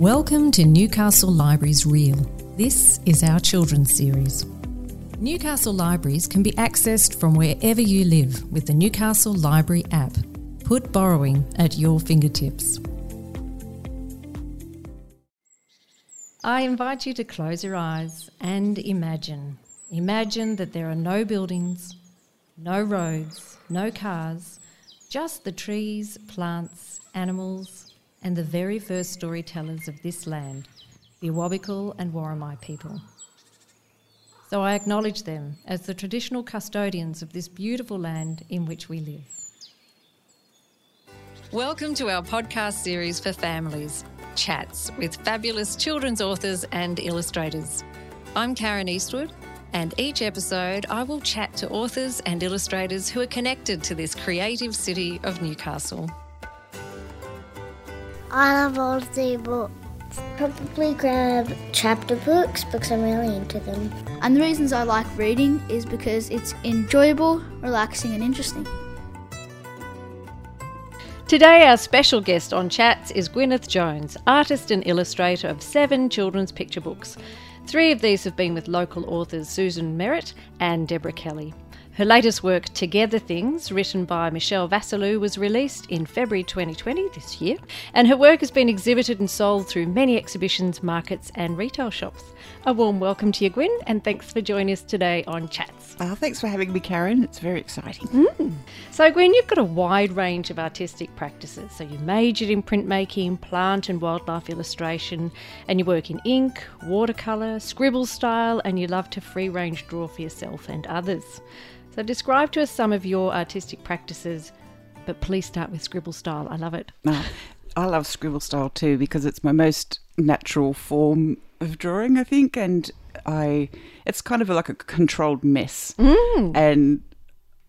Welcome to Newcastle Libraries Reel. This is our children's series. Newcastle Libraries can be accessed from wherever you live with the Newcastle Library app. Put borrowing at your fingertips. I invite you to close your eyes and imagine. Imagine that there are no buildings, no roads, no cars, just the trees, plants, animals, and the very first storytellers of this land, the Awabakal and Worimi people. So I acknowledge them as the traditional custodians of this beautiful land in which we live. Welcome to our podcast series for families, Chats with fabulous children's authors and illustrators. I'm Karen Eastwood, and each episode I will chat to authors and illustrators who are connected to this creative city of Newcastle. I love all the books. Probably grab chapter books because I'm really into them. And the reasons I like reading is because it's enjoyable, relaxing, and interesting. Today, our special guest on Chats is Gwyneth Jones, artist and illustrator of seven children's picture books. Three of these have been with local authors Susan Merritt and Deborah Kelly. Her latest work, Together Things, written by Michelle Vasiliu, was released in February 2020 this year, and her work has been exhibited and sold through many exhibitions, markets, and retail shops. A warm welcome to you, Gwen, and thanks for joining us today on Chats. Oh, thanks for having me, Karen. It's very exciting. Mm. So, Gwen, you've got a wide range of artistic practices. So, you majored in printmaking, plant and wildlife illustration, and you work in ink, watercolour, scribble style, and you love to free range draw for yourself and others. So, describe to us some of your artistic practices, but please start with scribble style. I love it. No, I love scribble style too because it's my most natural form of drawing, I think, and I it's kind of like a controlled mess, mm. and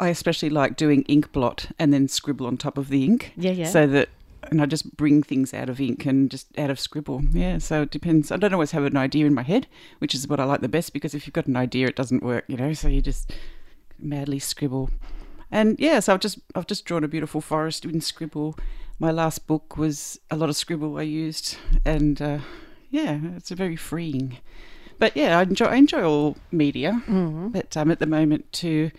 I especially like doing ink blot and then scribble on top of the ink. Yeah, yeah. So that and I just bring things out of ink and just out of scribble. Yeah, so it depends. I don't always have an idea in my head, which is what I like the best because if you've got an idea, it doesn't work, you know. So you just madly scribble. And yeah, so I've just I've just drawn a beautiful forest in scribble. My last book was a lot of scribble I used, and uh, yeah, it's a very freeing. But yeah, I enjoy I enjoy all media. Mm-hmm. But um, at the moment too,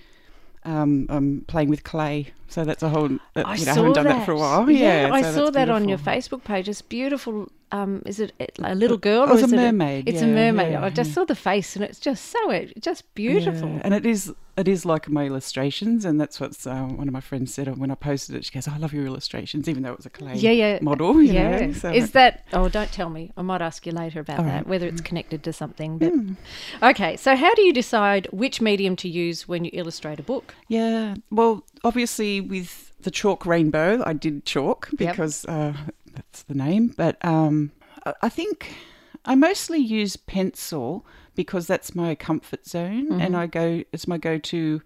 um, I'm playing with clay, so that's a whole. Uh, I, you know, I haven't done that. that for a while. Yeah, yeah I saw that beautiful. on your Facebook page. It's beautiful. Um, is it a little girl? Oh, or it's is a it mermaid. it's yeah, a mermaid. yeah, I just yeah. saw the face, and it's just so it's just beautiful. And it is it is like my illustrations, and that's what uh, one of my friends said when I posted it. She goes, "I love your illustrations," even though it was a clay Yeah, yeah, model. You yeah. know? So is that? Oh, don't tell me. I might ask you later about that, right. Mm. whether it's connected to something. But okay, so how do you decide which medium to use when you illustrate a book? Yeah. Well, obviously with the chalk rainbow, I did chalk Yep. because uh, that's the name. But um, I- think I mostly use pencil because that's my comfort zone, Mm-hmm. and I go. It's my go-to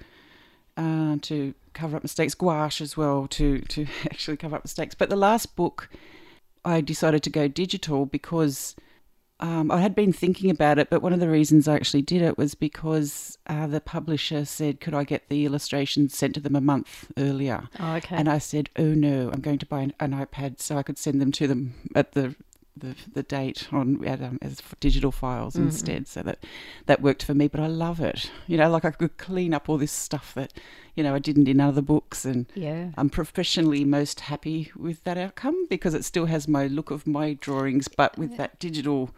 uh, to cover up mistakes. Gouache as well to to actually cover up mistakes. But the last book, I decided to go digital because. Um, I had been thinking about it, but one of the reasons I actually did it was because uh, the publisher said, "Could I get the illustrations sent to them a month earlier?" Oh, okay. And I said, "Oh no, I'm going to buy an, an iPad so I could send them to them at the the, the date on um, as digital files Mm-hmm. instead." So that that worked for me. But I love it. You know, like I could clean up all this stuff that you know I didn't in other books, and yeah. I'm professionally most happy with that outcome because it still has my look of my drawings, but with that digital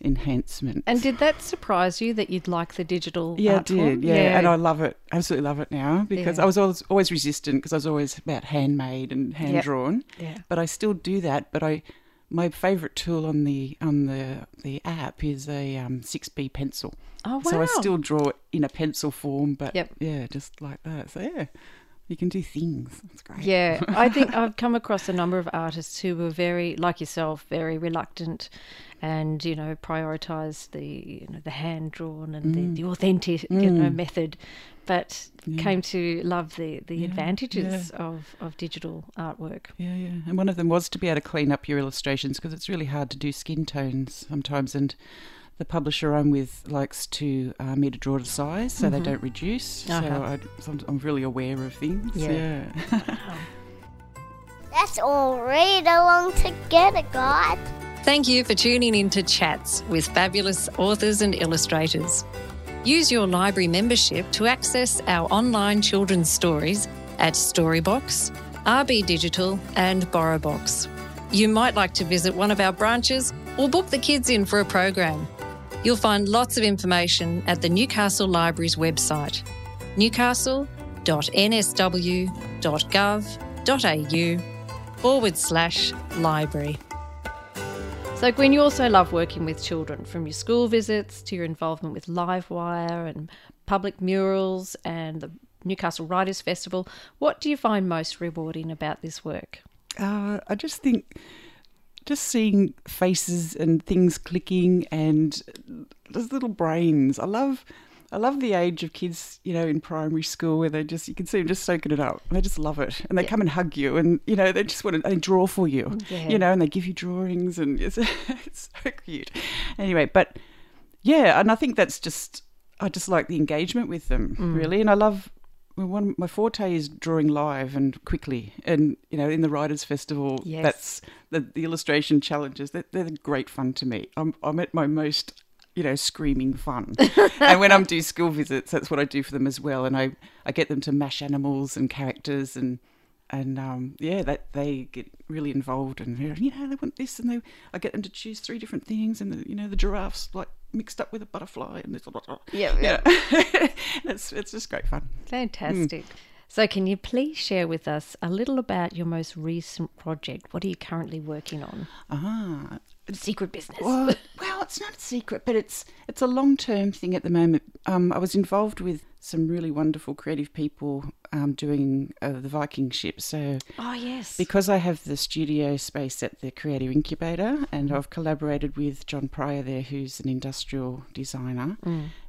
enhancement. And did that surprise you that you'd like the digital? Yeah, art it did. form? Yeah. and I love it. Absolutely love it now because Yeah. I was always, always resistant because I was always about handmade and hand drawn. Yeah. But I still do that. But I, my favourite tool on the on the the app is a um, 6B pencil. Oh wow. So I still draw it in a pencil form, but Yep. yeah, just like that. So yeah, you can do things. That's great. Yeah, I think I've come across a number of artists who were very, like yourself, very reluctant, and you know, prioritise the you know the hand drawn and the, the authentic you know Mm. method, but Yeah. came to love the the Yeah, advantages of of digital artwork. Yeah, yeah. And one of them was to be able to clean up your illustrations because it's really hard to do skin tones sometimes. And the publisher I'm with likes to uh, me to draw to size so they don't reduce. Uh-huh. So, I, I'm I'm really aware of things. Yeah. Yeah. Let's all read along together, guys. Thank you for tuning in to Chats with fabulous authors and illustrators. Use your library membership to access our online children's stories at Storybox, RB Digital, and BorrowBox. You might like to visit one of our branches or book the kids in for a program. You'll find lots of information at the Newcastle Library's website, newcastle.nsw.gov.au forward slash library. So, Gwen, you also love working with children, from your school visits to your involvement with Livewire and public murals and the Newcastle Writers Festival. What do you find most rewarding about this work? Uh, I just think just seeing faces and things clicking and those little brains. I love I love the age of kids, you know, in primary school where they just you can see them just soaking it up. They just love it, and they come and hug you, and you know they just want to they draw for you, Yeah. you know, and they give you drawings, and it's, it's so cute. Anyway, but yeah, and I think that's just I just like the engagement with them mm. really, and I love. One my forte is drawing live and quickly, and you know, in the Writers' Festival, Yes. that's the, the illustration challenges. They're, they're great fun to me. I'm I'm at my most you know, screaming fun. and when I'm do school visits, that's what I do for them as well. And I, I get them to mash animals and characters and and um, yeah, that they get really involved and you know they want this and they I get them to choose three different things and the, you know the giraffes like mixed up with a butterfly and this Yeah, yeah, it's it's just great fun. Fantastic. So, can you please share with us a little about your most recent project? What are you currently working on? Ah, Secret business. Well, it's not a secret, but it's it's a long term thing at the moment. Um, I was involved with some really wonderful creative people um, doing uh, the Viking ship. So Oh, yes. because I have the studio space at the Creative Incubator, and I've collaborated with John Pryor there, who's an industrial designer,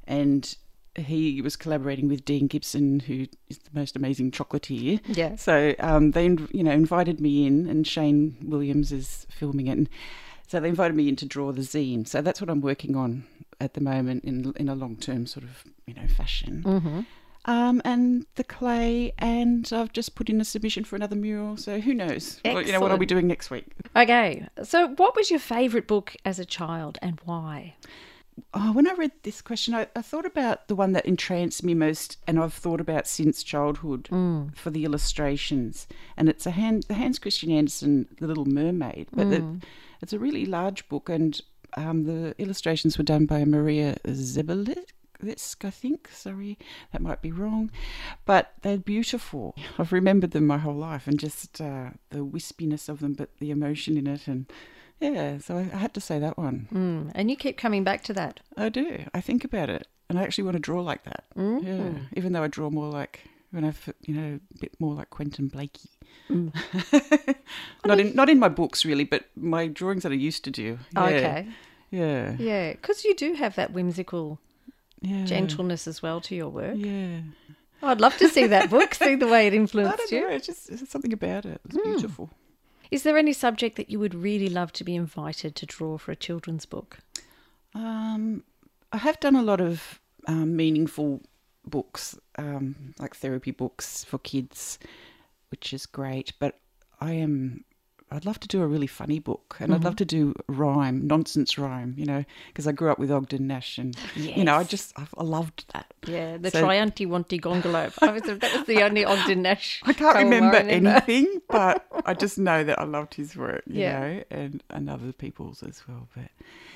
and he was collaborating with Dean Gibson, who is the most amazing chocolatier. Yeah. So um, they, you know, invited me in, and Shane Williams is filming it. And so they invited me in to draw the zine. So that's what I'm working on at the moment in in a long term sort of you know fashion. Mm-hmm. Um, and the clay, and I've just put in a submission for another mural. So who knows? What, you know what I'll be doing next week. Okay. So, what was your favourite book as a child and why? Oh, when I read this question, I, I thought about the one that entranced me most, and I've thought about since childhood for the illustrations. And it's a hand, the Hans Christian Andersen, The Little Mermaid. But the, it's a really large book, and um, the illustrations were done by Maria Zebelik. I think. Sorry, that might be wrong, but they're beautiful. I've remembered them my whole life, and just uh, the wispiness of them, but the emotion in it, and yeah. So I, I had to say that one. Mm. And you keep coming back to that. I do. I think about it, and I actually want to draw like that. Yeah, even though I draw more like when I've you know a bit more like Quentin Blakey. not in not in my books really, but my drawings that I used to do. Yeah. Okay. Yeah. Yeah. Because you do have that whimsical Yeah. gentleness as well to your work. Yeah. I'd love to see that book, see the way it I influenced don't you. know. It's just it's something about it. It's beautiful. Is there any subject that you would really love to be invited to draw for a children's book? Um, I have done a lot of um, meaningful books, um, like therapy books for kids, which is great. But I am, I'd love to do a really funny book, and I'd love to do rhyme, nonsense rhyme, you know, because I grew up with Ogden Nash, and you know, I just I, I loved that. Yeah, the So- Triantiwontigongolope. I was, that was the only Ogden Nash. I can't remember remember. anything, but I just know that I loved his work, you Yeah. know, and, and other people's as well. But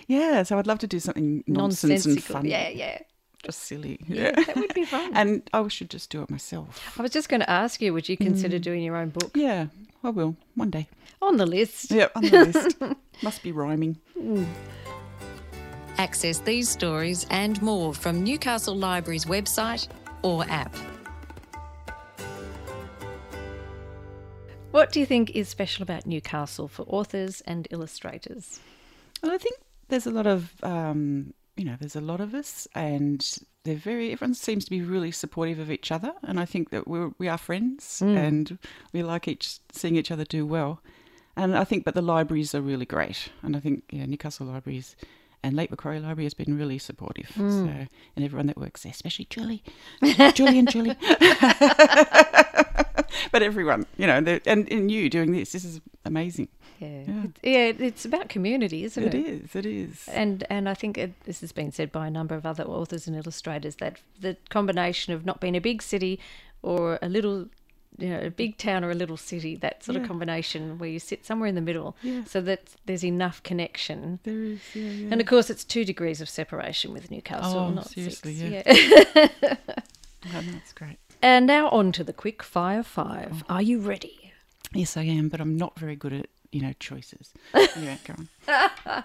yeah, so I'd love to do something nonsense and funny. Yeah, yeah. Just silly. Yeah, Yeah. that would be fun. and I should just do it myself. I was just going to ask you, would you consider doing your own book? Yeah, I will one day. On the list. Yeah, on the list. Must be rhyming. Access these stories and more from Newcastle Library's website or app. What do you think is special about Newcastle for authors and illustrators? Well, I think there's a lot of, um, you know, there's a lot of us, and they're very. Everyone seems to be really supportive of each other, and I think that we're we are friends, mm. and we like each seeing each other do well. And I think, but the libraries are really great, and I think yeah, Newcastle Libraries. And Lake Macquarie Library has been really supportive. Mm. So, and everyone that works there, especially Julie, Julie and Julie. but everyone, you know, and, and you doing this, this is amazing. Yeah, Yeah. It- yeah. It's about community, isn't it? It is. It is. And and I think it, this has been said by a number of other authors and illustrators that the combination of not being a big city or a little, you know, a big town or a little city, that sort of combination where you sit somewhere in the middle, Yeah. so that there's enough connection. There is. Yeah. yeah. And of course, it's two degrees of separation with Newcastle, Oh, not seriously, six. yeah. Oh, that's great. and now on to the quick fire five. Oh. Are you ready? Yes, I am, but I'm not very good at you know choices. yeah, go on.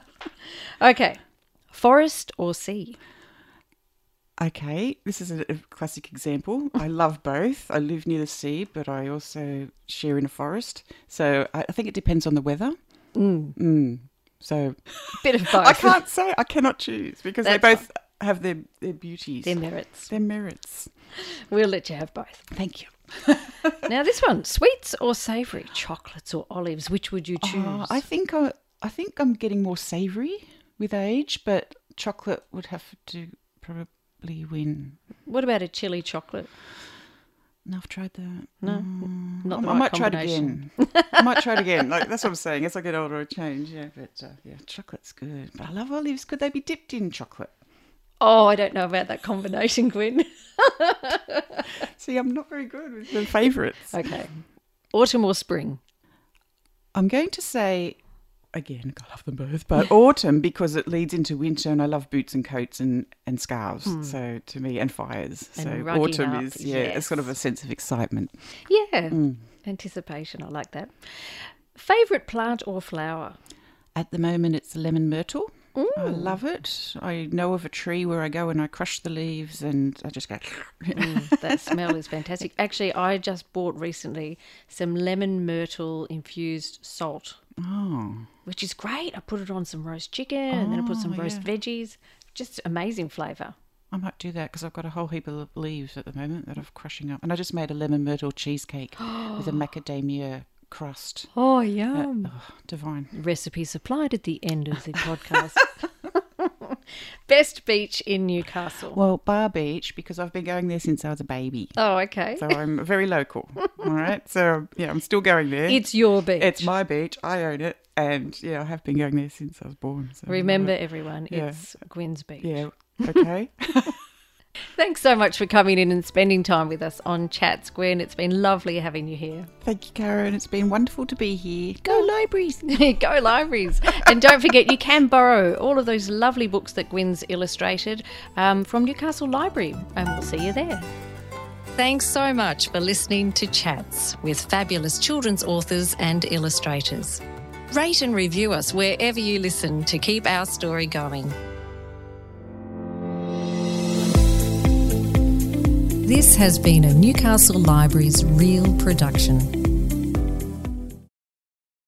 Okay, forest or sea? Okay, this is a, a classic example. I love both. I live near the sea, but I also share in a forest. So I, I think it depends on the weather. Mm, Mm. So bit of both. I can't say I cannot choose because they That's both have their their beauties, Their merits. their merits. We'll let you have both. Thank you. Now this one, sweets or savoury, chocolates or olives, which would you choose? Oh, I think I, I think I'm getting more savoury with age, but chocolate would have to probably win. What about a chili chocolate? No, I've tried that. No, Mm, not I, I might try it again. I might try it again. Like that's what I'm saying. As I get older, I change. Yeah, but uh, yeah, chocolate's good. But I love olives. Could they be dipped in chocolate? Oh, I don't know about that combination, Gwen. See, I'm not very good with the favourites. okay. Autumn or spring? I'm going to say again. I love them both, but autumn because it leads into winter, and I love boots and coats and and scarves. So to me, and fires. Hmm. And so autumn up, is yeah, it's sort of a sense of excitement. Yeah. Mm. Anticipation. I like that. Favourite plant or flower? At the moment, it's lemon myrtle. I love it. I know of a tree where I go and I crush the leaves and I just go. Mm, that smell is fantastic. Actually, I just bought recently some lemon myrtle infused salt, oh, which is great. I put it on some roast chicken and then I put some Oh, roast yeah. veggies. Just amazing flavour. I might do that because I've got a whole heap of leaves at the moment that I'm crushing up. And I just made a lemon myrtle cheesecake with a macadamia crust. Oh, Uh, yum. oh, divine. Recipe supplied at the end of the podcast. Best beach in Newcastle. Well, Bar Beach because I've been going there since I was a baby. Oh, okay. So I'm very local. All right. So yeah, I'm still going there. It's your beach. It's my beach. I own it. And yeah, I have been going there since I was born. So Remember, everyone, Yeah. it's Gwen's beach. Yeah. Okay. Thanks so much for coming in and spending time with us on Chats, Gwen. It's been lovely having you here. Thank you, Karen. It's been wonderful to be here. Go libraries. Go libraries. and don't forget, you can borrow all of those lovely books that Gwen's illustrated um, from Newcastle Library, and we'll see you there. Thanks so much for listening to Chats with fabulous children's authors and illustrators. Rate and review us wherever you listen to keep our story going. This has been a Newcastle Libraries Real production.